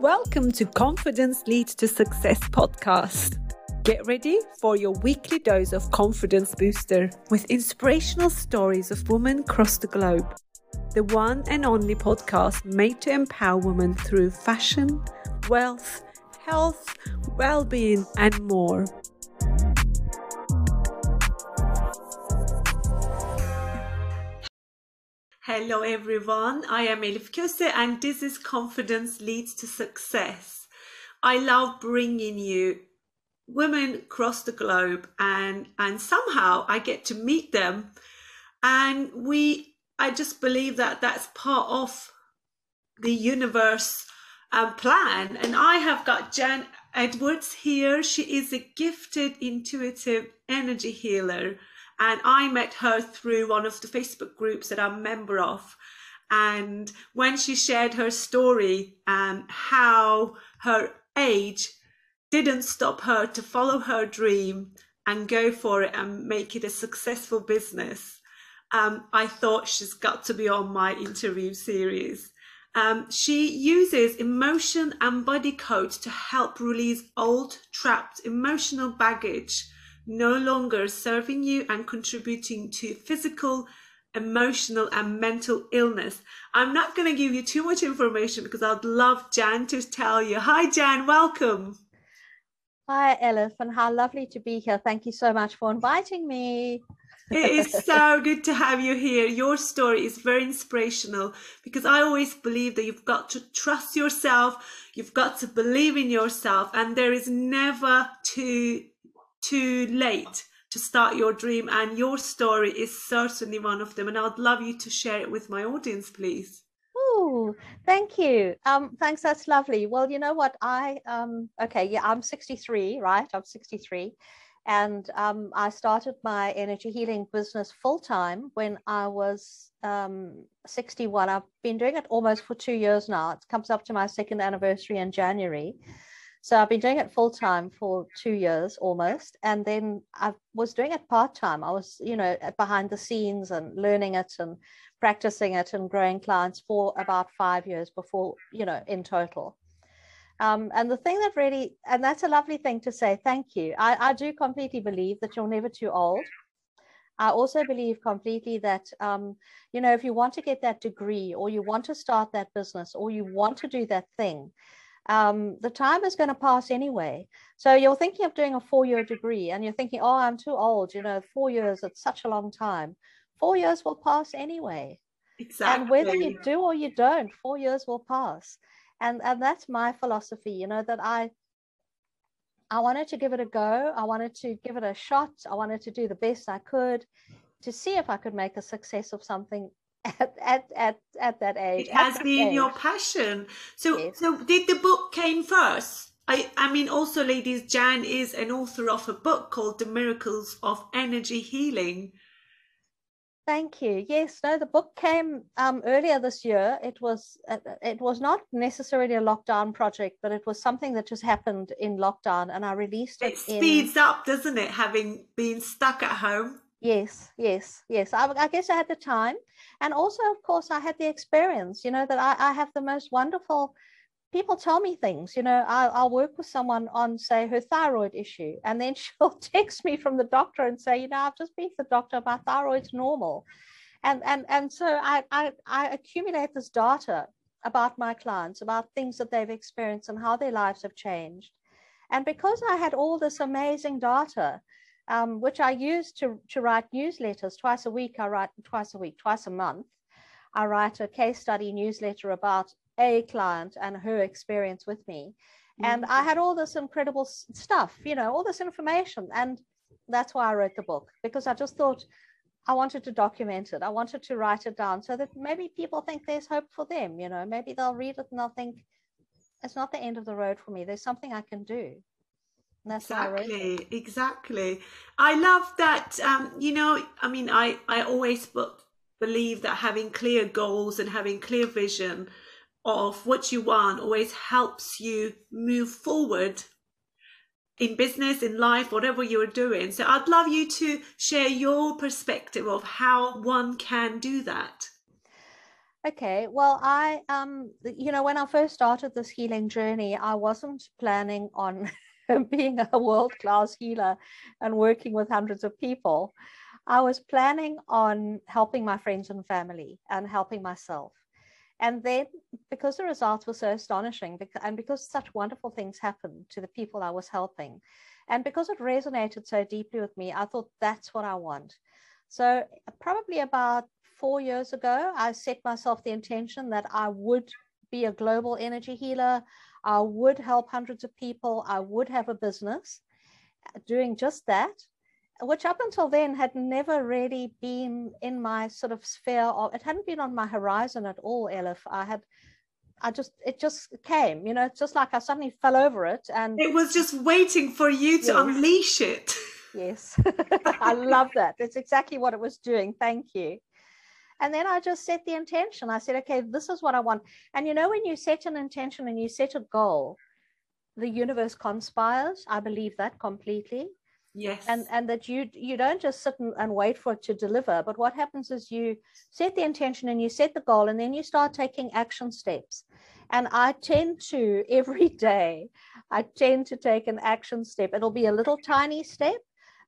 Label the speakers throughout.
Speaker 1: Welcome to Confidence Leads to Success podcast. Get ready for your weekly dose of confidence booster with inspirational stories of women across the globe. The one and only podcast made to empower women through fashion, wealth, health, well being, and more. Hello everyone, I am Elif Köse and this is Confidence Leads to Success. I love bringing you women across the globe and and somehow I get to meet them and we I just believe that that's part of the universe um, plan and I have got Gen Edwards here. She is a gifted intuitive energy healer and I met her through one of the Facebook groups that I'm a member of. And when she shared her story and how her age didn't stop her to follow her dream and go for it and make it a successful business, um, I thought she's got to be on my interview series. Um, she uses emotion and body codes to help release old, trapped emotional baggage no longer serving you and contributing to physical, emotional, and mental illness. I'm not going to give you too much information because I'd love Gen to tell you. Hi, Gen, welcome.
Speaker 2: Hi, Elif, and how lovely to be here. Thank you so much for inviting me.
Speaker 1: it is so good to have you here. Your story is very inspirational because I always believe that you've got to trust yourself, you've got to believe in yourself, and there is never too too late to start your dream and your story is certainly one of them and i'd love you to share it with my audience please
Speaker 2: oh thank you um thanks that's lovely well you know what i um okay yeah i'm 63 right i'm 63 and um, I started my energy healing business full time when I was um, 61. I've been doing it almost for two years now. It comes up to my second anniversary in January. So I've been doing it full time for two years almost. And then I was doing it part time. I was, you know, behind the scenes and learning it and practicing it and growing clients for about five years before, you know, in total. Um, and the thing that really, and that's a lovely thing to say, thank you. I, I do completely believe that you're never too old. I also believe completely that, um, you know, if you want to get that degree or you want to start that business or you want to do that thing, um, the time is going to pass anyway. So you're thinking of doing a four year degree and you're thinking, oh, I'm too old. You know, four years, it's such a long time. Four years will pass anyway. Exactly. And whether you do or you don't, four years will pass. And, and that's my philosophy, you know, that I, I wanted to give it a go. I wanted to give it a shot. I wanted to do the best I could to see if I could make a success of something at at at, at that age.
Speaker 1: It has been age. your passion. So yes. so did the book came first? I, I mean, also, ladies, Gen is an author of a book called The Miracles of Energy Healing.
Speaker 2: Thank you. Yes, no, the book came um, earlier this year. It was uh, it was not necessarily a lockdown project, but it was something that just happened in lockdown, and I released it.
Speaker 1: It speeds in... up, doesn't it? Having been stuck at home.
Speaker 2: Yes, yes, yes. I, I, guess I had the time. And also, of course, I had the experience, you know, that I, I have the most wonderful people tell me things. You know, I, I'll work with someone on, say, her thyroid issue, and then she'll text me from the doctor and say, you know, I've just been to the doctor, my thyroid's normal. And, and, and so I, I, I accumulate this data about my clients, about things that they've experienced and how their lives have changed. And because I had all this amazing data, um, which I use to, to write newsletters twice a week. I write twice a week, twice a month. I write a case study newsletter about a client and her experience with me. And I had all this incredible stuff, you know, all this information. And that's why I wrote the book, because I just thought I wanted to document it. I wanted to write it down so that maybe people think there's hope for them. You know, maybe they'll read it and they'll think it's not the end of the road for me. There's something I can do.
Speaker 1: That's exactly, exactly. I love that. Um, you know, I mean, I I always believe that having clear goals and having clear vision of what you want always helps you move forward in business, in life, whatever you're doing. So I'd love you to share your perspective of how one can do that.
Speaker 2: Okay, well, I, um, you know, when I first started this healing journey, I wasn't planning on being a world class healer and working with hundreds of people. I was planning on helping my friends and family and helping myself. And then, because the results were so astonishing, and because such wonderful things happened to the people I was helping, and because it resonated so deeply with me, I thought that's what I want. So, probably about four years ago, I set myself the intention that I would be a global energy healer. I would help hundreds of people. I would have a business uh, doing just that, which up until then had never really been in my sort of sphere of, it hadn't been on my horizon at all, Elif. I had, I just, it just came, you know, it's just like I suddenly fell over it. And
Speaker 1: it was just waiting for you to yes. unleash it.
Speaker 2: Yes, I love that. That's exactly what it was doing. Thank you. And then I just set the intention. I said, okay, this is what I want. And you know, when you set an intention and you set a goal, the universe conspires. I believe that completely.
Speaker 1: Yes.
Speaker 2: And and that you you don't just sit and, and wait for it to deliver, but what happens is you set the intention and you set the goal and then you start taking action steps. And I tend to every day, I tend to take an action step. It'll be a little tiny step,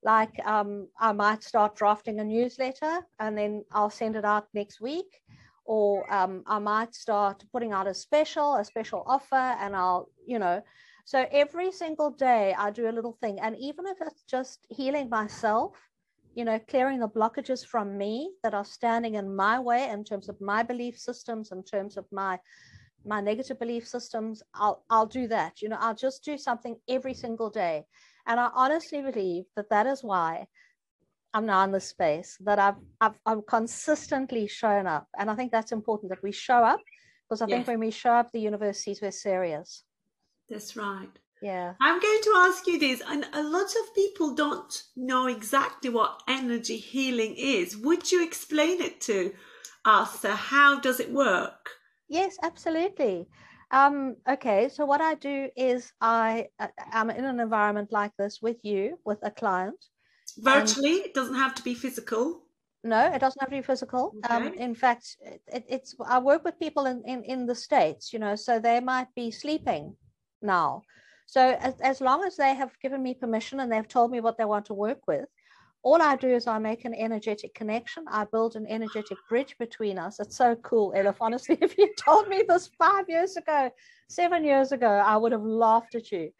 Speaker 2: like um, I might start drafting a newsletter and then I'll send it out next week. Or um, I might start putting out a special, a special offer, and I'll, you know, so every single day I do a little thing. And even if it's just healing myself, you know, clearing the blockages from me that are standing in my way in terms of my belief systems, in terms of my my negative belief systems, I'll I'll do that. You know, I'll just do something every single day. And I honestly believe that that is why I'm now in this space, that I've, I've, I've consistently shown up. And I think that's important that we show up because I yes. think when we show up, the universe sees we're serious.
Speaker 1: That's right.
Speaker 2: Yeah.
Speaker 1: I'm going to ask you this, and a lot of people don't know exactly what energy healing is. Would you explain it to us? How does it work?
Speaker 2: Yes, absolutely. Um, okay, so what I do is I am uh, in an environment like this with you, with a client.
Speaker 1: Virtually, it doesn't have to be physical.
Speaker 2: No, it doesn't have to be physical. Um, okay. Um, in fact, it, it's I work with people in, in in the states, you know, so they might be sleeping now. So as, as long as they have given me permission and they've told me what they want to work with, all I do is I make an energetic connection. I build an energetic bridge between us. It's so cool, Elif. Honestly, if you told me this five years ago, seven years ago, I would have laughed at you.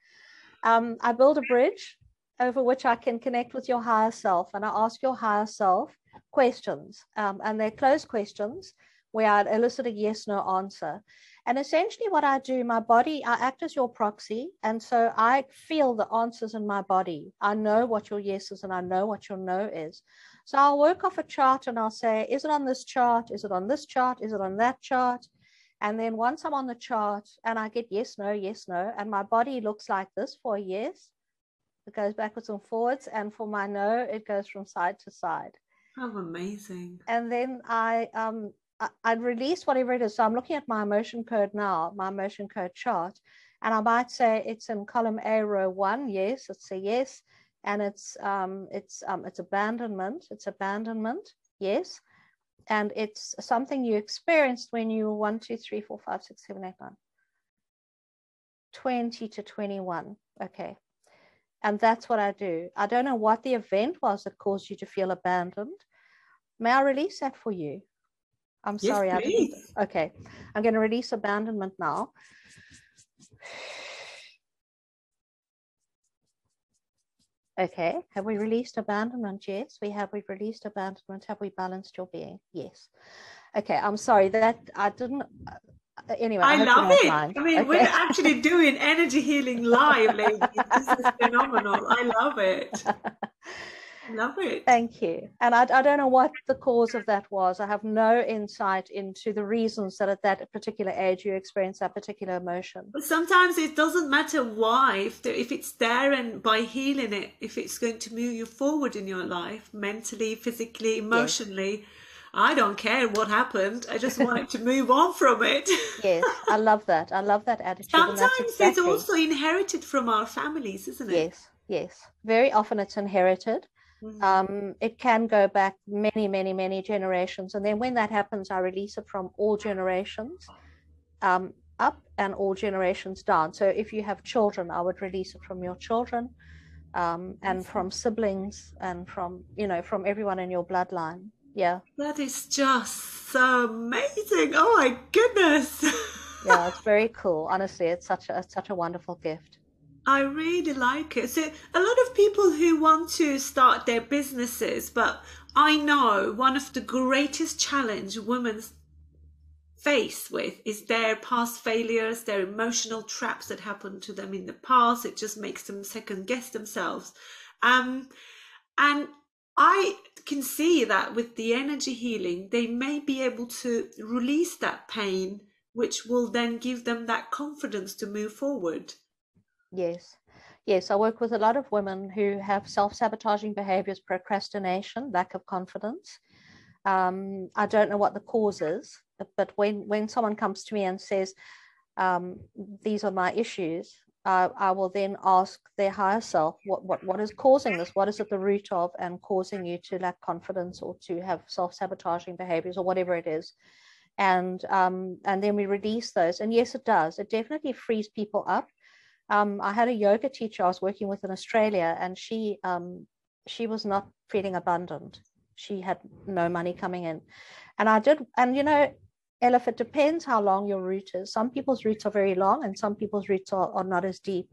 Speaker 2: Um, I build a bridge over which I can connect with your higher self, and I ask your higher self questions, um, and they're closed questions where I elicit a yes no answer. And essentially, what I do, my body, I act as your proxy. And so I feel the answers in my body. I know what your yes is and I know what your no is. So I'll work off a chart and I'll say, is it on this chart? Is it on this chart? Is it on that chart? And then once I'm on the chart and I get yes, no, yes, no, and my body looks like this for a yes, it goes backwards and forwards. And for my no, it goes from side to side.
Speaker 1: How amazing.
Speaker 2: And then I um, I, would release whatever it is. So I'm looking at my emotion code now, my emotion code chart, and I might say it's in column A, row one. Yes, it's a yes, and it's um, it's um, it's abandonment. It's abandonment. Yes, and it's something you experienced when you were one, two, three, four, five, six, seven, eight, nine. 20 to 21. Okay. And that's what I do. I don't know what the event was that caused you to feel abandoned. May I release that for you? I'm yes, sorry. I didn't. Okay. I'm going to release abandonment now. Okay. Have we released abandonment? Yes. We have. We've released abandonment. Have we balanced your being? Yes. Okay. I'm sorry that I didn't. Uh, anyway,
Speaker 1: I, I love it. Mind. I mean, okay. we're actually doing energy healing live, ladies. This is phenomenal. I love it. Love it.
Speaker 2: Thank you. And I, I don't know what the cause of that was. I have no insight into the reasons that at that particular age you experience that particular emotion.
Speaker 1: But sometimes it doesn't matter why. If, the, if it's there and by healing it, if it's going to move you forward in your life, mentally, physically, emotionally. Yes. I don't care what happened. I just wanted to move on from it.
Speaker 2: yes, I love that. I love that attitude.
Speaker 1: Sometimes exactly... it's also inherited from our families, isn't it?
Speaker 2: Yes, yes. Very often it's inherited Mm-hmm. Um, it can go back many, many, many generations. And then when that happens, I release it from all generations um, up and all generations down. So if you have children, I would release it from your children um, and from siblings and from, you know, from everyone in your bloodline. Yeah.
Speaker 1: That is just so amazing. Oh my goodness.
Speaker 2: yeah, it's very cool. Honestly, it's such a, it's such a wonderful gift.
Speaker 1: I really like it. So a lot of people who want to start their businesses, but I know one of the greatest challenge women face with is their past failures, their emotional traps that happened to them in the past. It just makes them second guess themselves. Um, and I can see that with the energy healing, they may be able to release that pain, which will then give them that confidence to move forward.
Speaker 2: Yes. Yes, I work with a lot of women who have self sabotaging behaviors, procrastination, lack of confidence. Um, I don't know what the cause is, but when, when someone comes to me and says, um, These are my issues, I will then ask their higher self, what, what, what is causing this? What is at the root of and causing you to lack confidence or to have self sabotaging behaviors or whatever it is? And, um, and then we release those. And yes, it does. It definitely frees people up um, I had a yoga teacher I was working with in Australia, and she um, she was not feeling abundant. She had no money coming in, and I did. And you know, Elif, it depends how long your root is. Some people's roots are very long, and some people's roots are, are not as deep.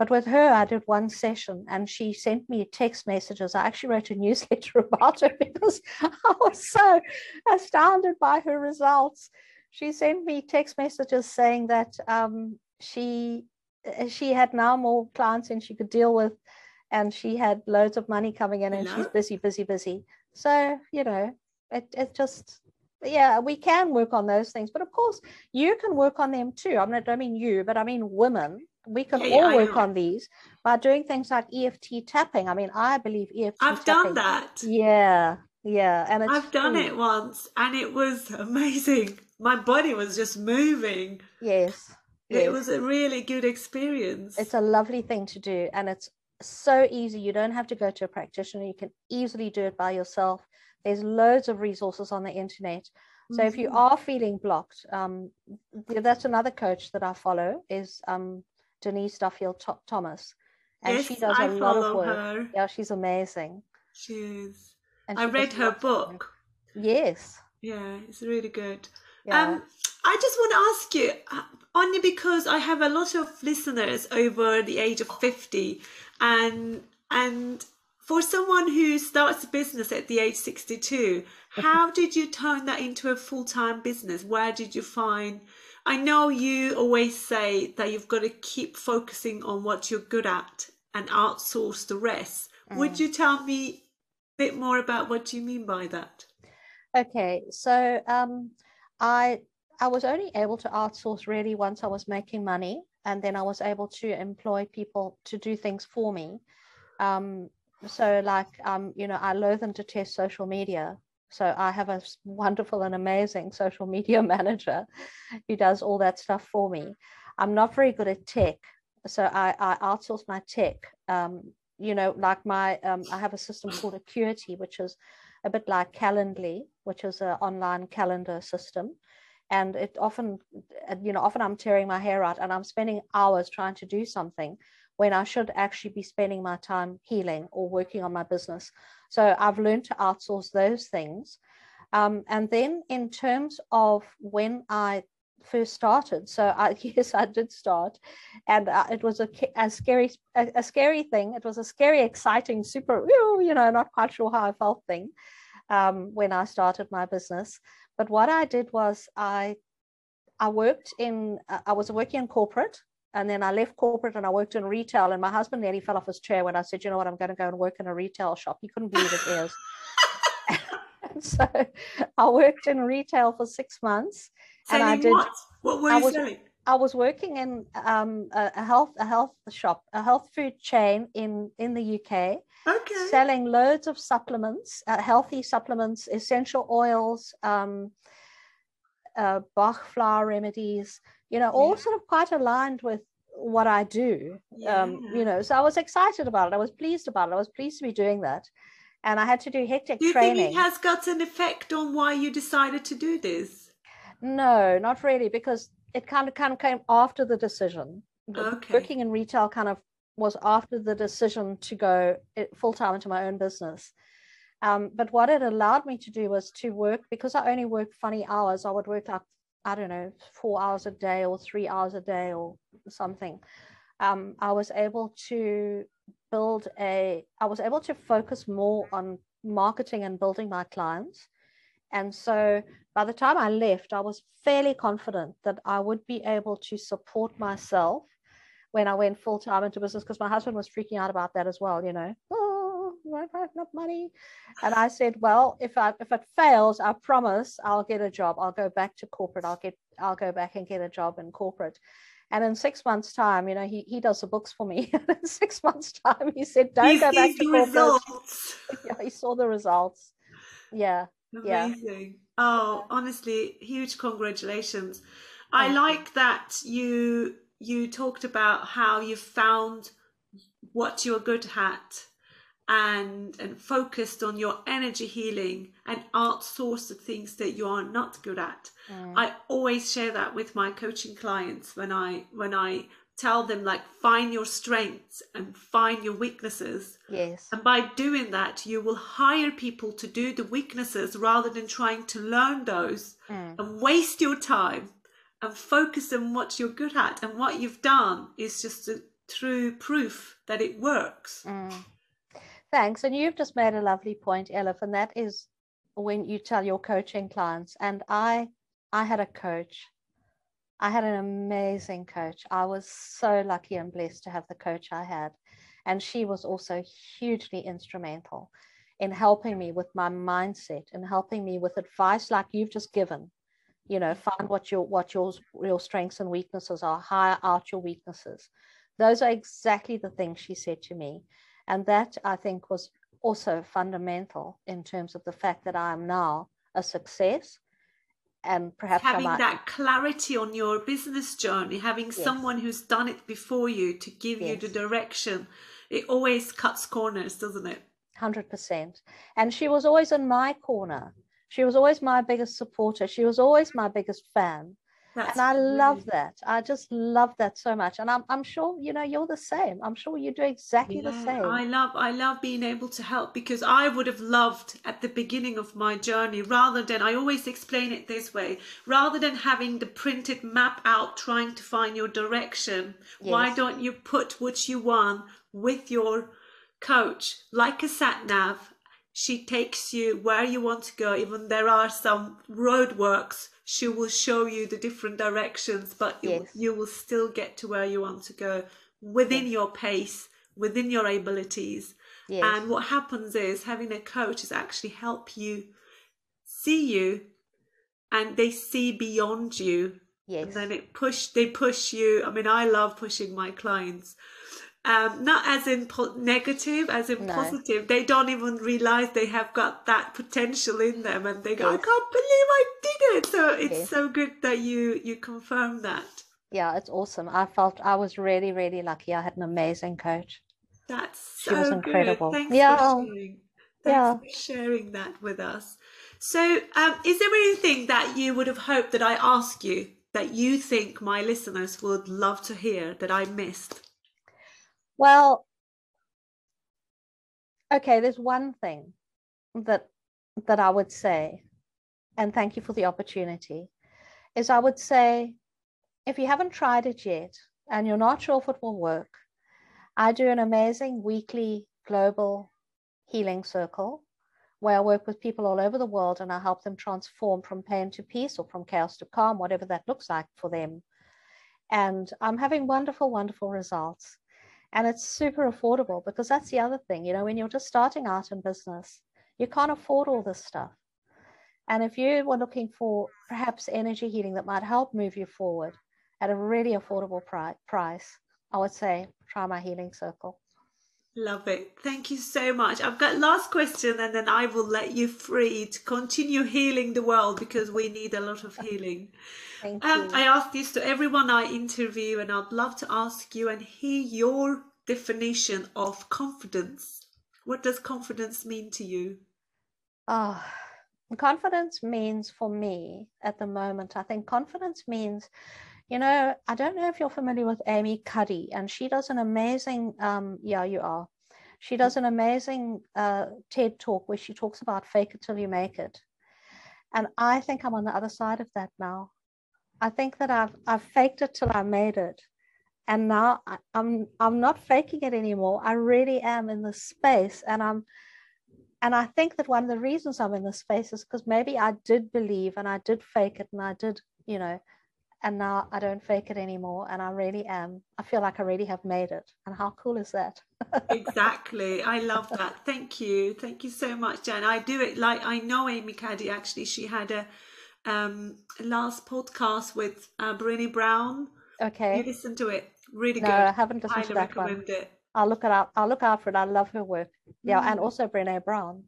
Speaker 2: But with her, I did one session and she sent me text messages. I actually wrote a newsletter about her because I was so astounded by her results. She sent me text messages saying that um, she Uh, she had now more clients than she could deal with and she had loads of money coming in and she's busy busy busy. So you know it, it just yeah we can work on those things. But of course you can work on them too. I mean i don't mean you but i mean women. We can yeah, all yeah, work on these by doing things like EFT tapping. I mean i believe EFT
Speaker 1: i've
Speaker 2: tapping,
Speaker 1: done that.
Speaker 2: Yeah yeah and
Speaker 1: i've done it once and it was amazing. My body was just moving.
Speaker 2: Yes
Speaker 1: It was a really good experience.
Speaker 2: It's a lovely thing to do. And it's so easy. You don't have to go to a practitioner. You can easily do it by yourself. There's loads of resources on the internet. So mm-hmm. if you mm-hmm. are feeling blocked, um, that's another coach that I follow is um, Denise Duffield Thomas.
Speaker 1: And yes, she does a I lot of work. Her.
Speaker 2: Yeah, she's amazing.
Speaker 1: She is. And I read her book.
Speaker 2: Yes.
Speaker 1: Yeah, it's really good. Yeah. Um, I just want to ask you, uh, only because I have a lot of listeners over the age of 50 and and for someone who starts a business at the age 62 how did you turn that into a full-time business? Where did you find I know you always say that you've got to keep focusing on what you're good at and outsource the rest. Mm. would you tell me a bit more about what you mean by that?
Speaker 2: Okay so um I I was only able to outsource really once I was making money, and then I was able to employ people to do things for me. Um, so, like, um, you know, I loathe and detest social media. So I have a wonderful and amazing social media manager who does all that stuff for me. I'm not very good at tech, so I, I outsource my tech. Um, you know, like my um, I have a system called Acuity, which is a bit like Calendly, which is an online calendar system and it often you know often i'm tearing my hair out and i'm spending hours trying to do something when i should actually be spending my time healing or working on my business. So i've learned to outsource those things. Um, and then in terms of when i first started so I, yes i did start and uh, it was a, a scary a, a, scary thing. It was a scary exciting super you know not quite sure how i felt thing um, when i started my business but what I did was I I worked in uh, I was working in corporate and then I left corporate and I worked in retail. And my husband nearly fell off his chair when I said, you know what, I'm going to go and work in a retail shop. He couldn't believe his ears. so I worked in retail for six months.
Speaker 1: Selling and I did. What, what were you I was, selling?
Speaker 2: I was working in um, a, a, health a health shop, a health food chain in in the UK,
Speaker 1: okay.
Speaker 2: selling loads of supplements, uh, healthy supplements, essential oils, um, uh, Bach flower remedies, you know, all sort of quite aligned with what I do. Yeah. Um, you know, so I was excited about it. I was pleased about it. I was pleased to be doing that. and I had to do hectic
Speaker 1: do you
Speaker 2: training.
Speaker 1: think it has got an effect on why you decided to do this?
Speaker 2: No, not really, because it kind of kind of came after the decision.
Speaker 1: Okay.
Speaker 2: Working in retail kind of was after the decision to go full time into my own business. Um, but what it allowed me to do was to work because I only worked funny hours. I would work like I don't know four hours a day or three hours a day or something. Um, I was able to build a. I was able to focus more on marketing and building my clients. And so by the time I left, I was fairly confident that I would be able to support myself when I went full time into business because my husband was freaking out about that as well, you know. Oh, I don't have enough money. And I said, well, if I if it fails, I promise I'll get a job. I'll go back to corporate. I'll get I'll go back and get a job in corporate. And in six months' time, you know, he, he does the books for me. in six months' time, he said, Don't
Speaker 1: he
Speaker 2: go back to corporate. Yeah, he saw the results. Yeah.
Speaker 1: Amazing. Yeah. Oh, honestly, huge congratulations. I like that you you talked about how you found what you're good at and and focused on your energy healing and outsourced the things that you are not good at. Mm. I always share that with my coaching clients when I when I tell them like find your strengths and find your weaknesses.
Speaker 2: Yes.
Speaker 1: And by doing that you will hire people to do the weaknesses rather than trying to learn those mm. and waste your time and focus on what you're good at. And what you've done is just a true proof that it works.
Speaker 2: Mm. Thanks. And you've just made a lovely point, Elif, and that is when you tell your coaching clients. And I, I had a coach. I had an amazing coach. I was so lucky and blessed to have the coach I had. And she was also hugely instrumental in helping me with my mindset and helping me with advice like you've just given you know find what your what your your strengths and weaknesses are hire out your weaknesses those are exactly the things she said to me and that i think was also fundamental in terms of the fact that i am now a success and perhaps
Speaker 1: having might... that clarity on your business journey having yes. someone who's done it before you to give yes. you the direction it always cuts corners doesn't it
Speaker 2: 100% and she was always in my corner she was always my biggest supporter. She was always my biggest fan. That's and I love that. I just love that so much. And I'm, I'm sure, you know, you're the same. I'm sure you do exactly yeah, the same.
Speaker 1: I love, I love being able to help because I would have loved at the beginning of my journey rather than, I always explain it this way, rather than having the printed map out trying to find your direction, yes. why don't you put what you want with your coach like a sat nav she takes you where you want to go. Even there are some roadworks, she will show you the different directions, but yes. you, you, will still get to where you want to go within yes. your pace, within your abilities. Yes. And what happens is having a coach is actually help you see you and they see beyond you.
Speaker 2: Yes.
Speaker 1: And then it push they push you. I mean, I love pushing my clients um, not as in po- negative, as in no. positive. They don't even realize they have got that potential in them, and they go, yes. "I can't believe I did it." So it's yes. so good that you you confirm that.
Speaker 2: Yeah, it's awesome. I felt I was really really lucky. I had an amazing coach.
Speaker 1: That's so she was incredible. Good. Thanks
Speaker 2: yeah.
Speaker 1: for sharing. Thanks yeah. for sharing that with us. So, um, is there anything that you would have hoped that I asked you that you think my listeners would love to hear that I missed?
Speaker 2: Well, okay, there's one thing that that I would say, and thank you for the opportunity, is I would say if you haven't tried it yet and you're not sure if it will work, I do an amazing weekly global healing circle where I work with people all over the world and I help them transform from pain to peace or from chaos to calm, whatever that looks like for them. And I'm having wonderful, wonderful results and it's super affordable because that's the other thing you know when you're just starting out in business you can't afford all this stuff. And if you were looking for perhaps energy healing that might help move you forward at a really affordable pri- price i would say try my healing circle
Speaker 1: Love it. Thank you so much. I've got last question and then I will let you free to continue healing the world because we need a lot of healing.
Speaker 2: Thank um, you.
Speaker 1: I ask this to everyone I interview and I'd love to ask you and hear your definition of confidence. What does confidence mean to you?
Speaker 2: Oh, confidence means for me at the moment, I think confidence means, you know, I don't know if you're familiar with Amy Cuddy, and she does an amazing, um, yeah, you are. She does an amazing uh, TED talk where she talks about fake it till you make it. And I think I'm on the other side of that now. I think that I've I've faked it till I made it. And now I, I'm I'm not faking it anymore. I really am in this space and I'm and I think that one of the reasons I'm in this space is because maybe I did believe and I did fake it and I did, you know, and now I don't fake it anymore and I really am. I feel like I really have made it. And how cool is that?
Speaker 1: exactly. I love that. Thank you. Thank you so much, Gen. I do it like I know Amy Cuddy actually. She had a um last podcast with uh Brené Brown.
Speaker 2: Okay.
Speaker 1: You listen to it. Really
Speaker 2: no,
Speaker 1: good.
Speaker 2: I haven't listened
Speaker 1: Highly
Speaker 2: to that
Speaker 1: recommend
Speaker 2: one.
Speaker 1: it.
Speaker 2: I'll look it up. I'll look out for it. I love her work. Yeah, and
Speaker 1: Mm.
Speaker 2: also Brene Brown.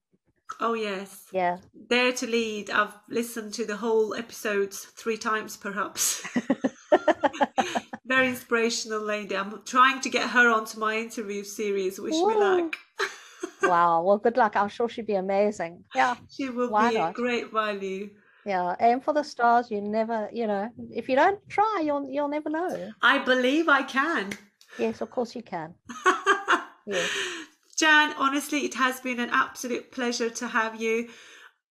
Speaker 1: Oh yes.
Speaker 2: Yeah.
Speaker 1: Dare to Lead. I've listened to the whole episodes three times perhaps. Very inspirational lady. I'm trying to get her onto my interview series. Wish me luck.
Speaker 2: wow. Well, good luck. I'm sure she'd be amazing. Yeah.
Speaker 1: She will
Speaker 2: Why
Speaker 1: be a great value.
Speaker 2: Yeah. Aim for the stars. You never, you know, if you don't try, you'll you'll never know.
Speaker 1: I believe I can.
Speaker 2: Yes, of course you can. Yes.
Speaker 1: Gen, honestly, it has been an absolute pleasure to have you.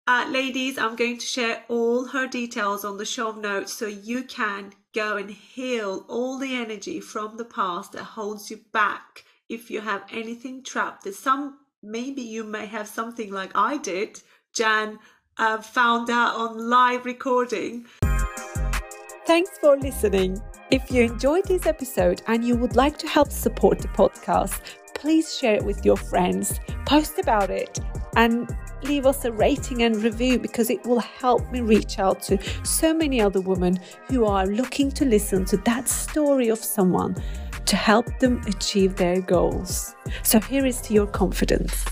Speaker 1: Uh, ladies, I'm going to share all her details on the show notes so you can go and heal all the energy from the past that holds you back. If you have anything trapped, there's some, maybe you may have something like I did, Gen uh, found out on live recording. Thanks for listening. If you enjoyed this episode and you would like to help support the podcast, please share it with your friends, post about it, and leave us a rating and review because it will help me reach out to so many other women who are looking to listen to that story of someone to help them achieve their goals. So here is to your confidence.